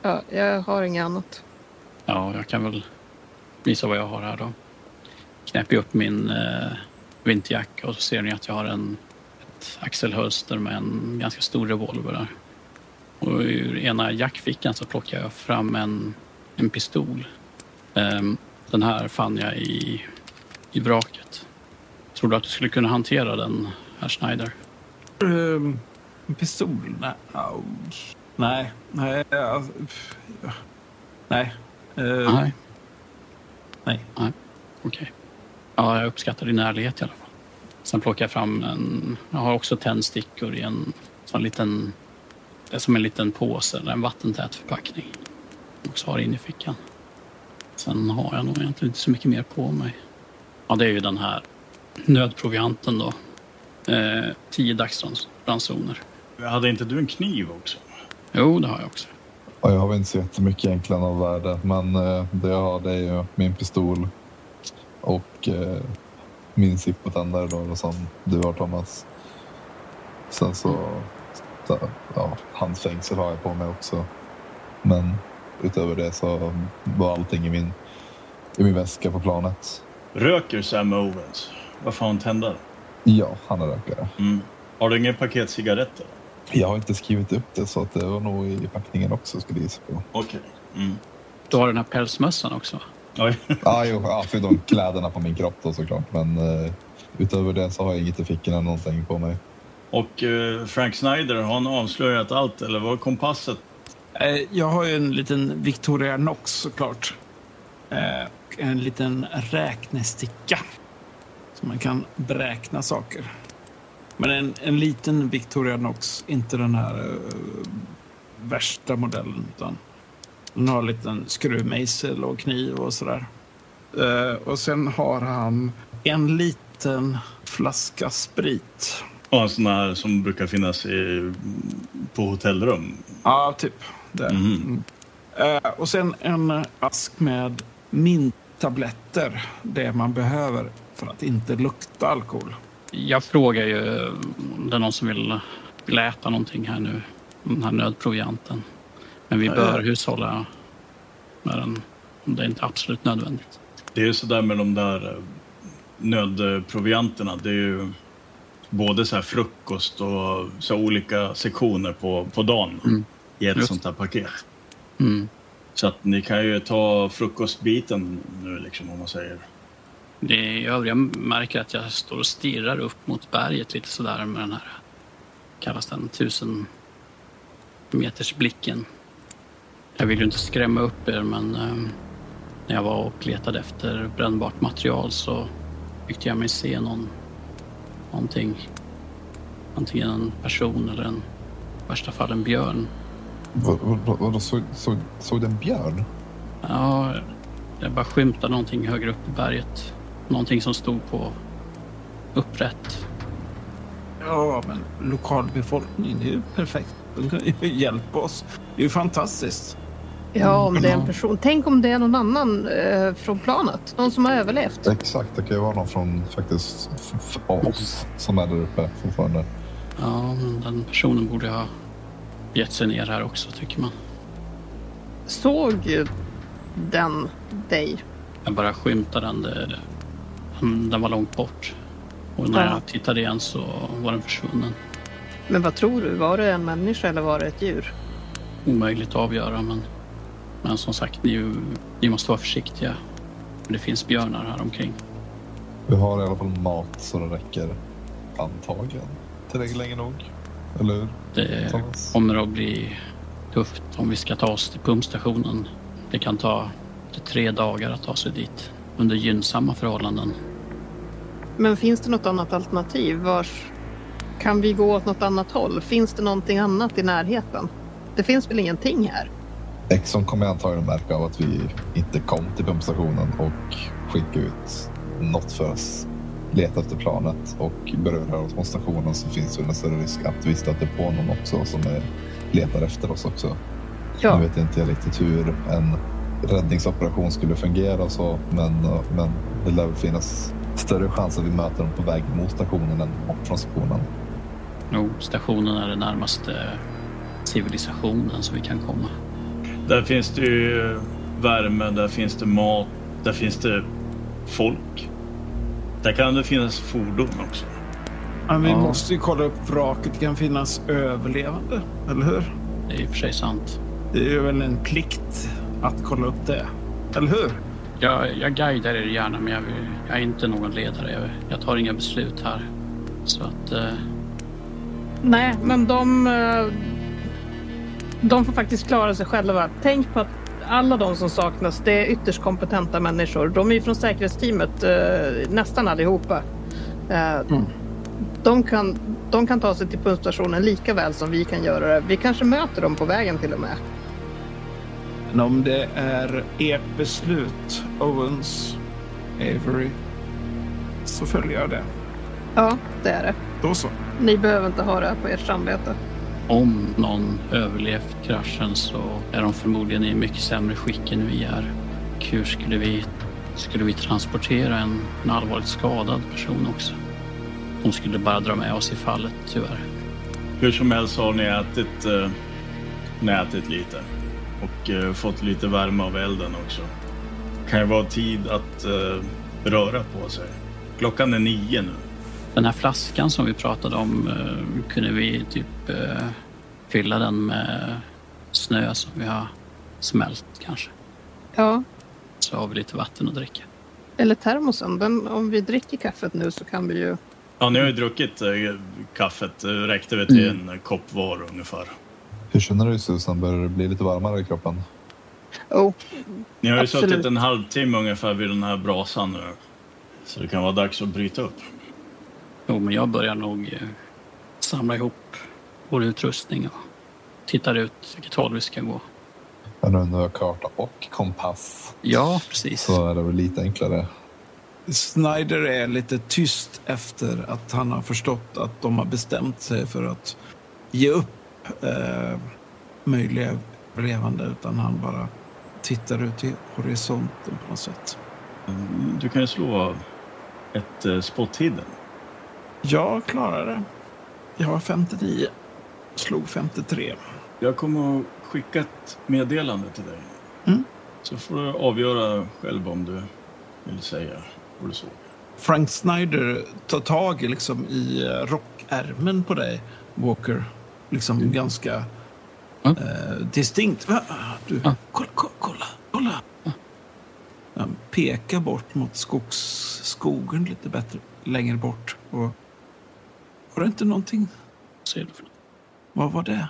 Ja, jag har inget annat. Ja, jag kan väl visa vad jag har här då. Knäpper jag upp min eh, vinterjacka och så ser ni att jag har en, ett axelhölster med en ganska stor revolver där. Och ur ena jackfickan så plockar jag fram en, en pistol. Ehm, den här fann jag i, i vraket. Tror du att du skulle kunna hantera den, herr Schneider? ehm, en pistol? Nej. Au. Nej. Nej. ja. Nej. Eh, Nej. Nej. Nej, okej. Ja, jag uppskattar din ärlighet i alla fall. Sen plockar jag fram en... Jag har också tändstickor i en sån liten... Det är som en liten påse, eller en vattentät förpackning. Också har in i fickan. Sen har jag nog egentligen inte så mycket mer på mig. Ja, det är ju den här nödprovianten då. Eh, tio dagsransoner. Hade inte du en kniv också? Jo, det har jag också. Ja, jag har väl inte så jättemycket egentligen av värde, men eh, det jag har det är ju min pistol och eh, min zippotändare då, som du har Thomas. Sen så, så ja, handfängsel har jag på mig också. Men utöver det så var allting i min, i min väska på planet. Röker Sam Owens? Varför har han tändare? Ja, han är rökare. Mm. Har du ingen paket cigaretter? Jag har inte skrivit upp det så att det var nog i packningen också skulle jag gissa på. Okej. Mm. Du har den här pälsmössan också. Oj. Ah, jo, ja, förutom kläderna på min kropp då såklart. Men eh, utöver det så har jag inget i fickorna någonting på mig. Och eh, Frank Snyder, har han avslöjat allt eller var kompasset? Eh, Jag har ju en liten Victorianox såklart. Eh, och En liten räknesticka. Så man kan beräkna saker. Men en, en liten Victorianox, inte den här eh, värsta modellen. Utan Han har en liten skruvmejsel och kniv och sådär. Eh, och sen har han en liten flaska sprit. Ja, en sån här som brukar finnas i, på hotellrum. Ja, typ. Där. Mhm. Mm. Eh, och sen en ask med minttabletter. Det man behöver för att inte lukta alkohol. Jag frågar ju om det är någon som vill, vill äta någonting här nu. Den här nödprovianten. Men vi bör ja. hushålla med den om det inte är absolut nödvändigt. Det är ju sådär med de där eh, nödprovianterna. Det är ju både så här frukost och så olika sektioner på, på dagen Mm. i ett Just. sånt här paket. Mm. Så att ni kan ju ta frukostbiten nu liksom om man säger. Det i övriga märker att jag står och stirrar upp mot berget lite sådär med den här, kallas den, tusen meters blicken. Jag vill ju inte skrämma upp er men eh, när jag var och letade efter brännbart material så tyckte jag mig se någon, någonting. Antingen en person eller en, i värsta fall en björn. Vad, vad, vad, såg, såg, såg du en björn? Ja, jag bara skymtade någonting högre upp i berget. Någonting som stod på upprätt. Ja, men lokalbefolkningen är ju perfekt. De kan ju hjälpa oss. Det är ju fantastiskt. Ja, om det är en person. Tänk om det är någon annan eh, från planet. Någon som har överlevt. Exakt, det kan ju vara någon från faktiskt oss som är där uppe fortfarande. Ja, men den personen borde ha gett sig ner här också tycker man. Såg den dig? Jag bara skymtade den. Den den var långt bort. Och när Ja. jag tittade igen så var den försvunnen. Men vad tror du? Var det en människa eller var det ett djur? Omöjligt att avgöra men, men som sagt, ni, ni måste vara försiktiga. Det finns björnar här omkring. Vi har i alla fall mat så det räcker antagligen tillräckligt länge nog. Eller hur? Det Thomas? kommer att bli tufft om vi ska ta oss till pumpstationen. Det kan ta tre dagar att ta sig dit under gynnsamma förhållanden. Men finns det något annat alternativ? Vars... Kan vi gå åt något annat håll? Finns det någonting annat i närheten? Det finns väl ingenting här? Exxon kommer antagligen märka av att vi inte kom till pumpstationen och skicka ut något för oss. Leta efter planet och börjar vi röra oss mot stationen så finns det en större risk att vi stöter på någon också som är, letar efter oss också. Ja, Nu vet inte jag riktigt hur en räddningsoperation skulle fungera och så, men, men det lär väl finnas större chans att vi möter dem på väg mot stationen än bort från stationen. Jo, stationen är den närmaste civilisationen som vi kan komma. Där finns det ju värme, där finns det mat, där finns det folk. Där kan det finnas fordon också. Men vi Ja. måste ju kolla upp vraket. Det kan finnas överlevande, eller hur? Det är i och för sig sant. Det är ju väl en plikt att kolla upp det. Eller hur? Jag, jag guidar er gärna, men jag, vill- jag är inte någon ledare. Jag, jag tar inga beslut här. Så att... Eh, nej, men de... eh, De får faktiskt klara sig själva. Tänk på att alla de som saknas, det är ytterst kompetenta människor. De är ju från säkerhetsteamet, eh, nästan allihopa. Eh, de, kan, de kan ta sig till pumpstationen lika väl som vi kan göra det. Vi kanske möter dem på vägen till och med. Men om det är ert beslut, Owens, Avery, så följer jag det. Ja, det är det. Då så. Ni behöver inte ha det här på ert samvete om någon överlevt kraschen så är de förmodligen i mycket sämre skick än vi är. Och hur skulle vi, skulle vi transportera en, en allvarligt skadad person också? De skulle bara dra med oss i fallet, tyvärr. Hur som helst har ni ätit, eh, ni har ätit lite och eh, fått lite värme av elden också. Kan ju vara tid att eh, röra på sig. Klockan är nio nu. Den här flaskan som vi pratade om, eh, kunde vi typ eh, fylla den med snö som vi har smält kanske. Ja, Så har vi lite vatten att dricka. eller termosen. Den, om vi dricker kaffet nu så kan vi ju... Ja, ni har ju druckit eh, kaffet. Räckte väl till en kopp var ungefär. Hur känner du Susan? Börjar det bli lite varmare i kroppen? Oh, Ni har ju Absolut. suttit en halvtimme ungefär vid den här brasan nu. Så det kan vara dags att bryta upp. Jo, men jag börjar nog eh, samla ihop vår utrustning och tittar ut vilket håll vi ska gå. Men nu har karta och kompass Ja, precis. så är det väl lite enklare. Snyder är lite tyst efter att han har förstått att de har bestämt sig för att ge upp eh, möjliga överlevande utan han bara tittar ut i horisonten på något sätt. Du kan ju slå ett eh, spot hidden. Jag klarar det. Jag har 59. Slog 53. Jag kommer att skicka ett meddelande till dig. Mm. Så får du avgöra själv om du vill säga vad du såg. Frank Snyder tar tag i, liksom, i eh, rockärmen på dig, Walker. Liksom ganska Ja. eh, distinkt. Du, kolla, kolla. kolla. Han pekar bort mot skogs, skogen lite bättre, längre bort. Och, var det inte någonting? Vad var det?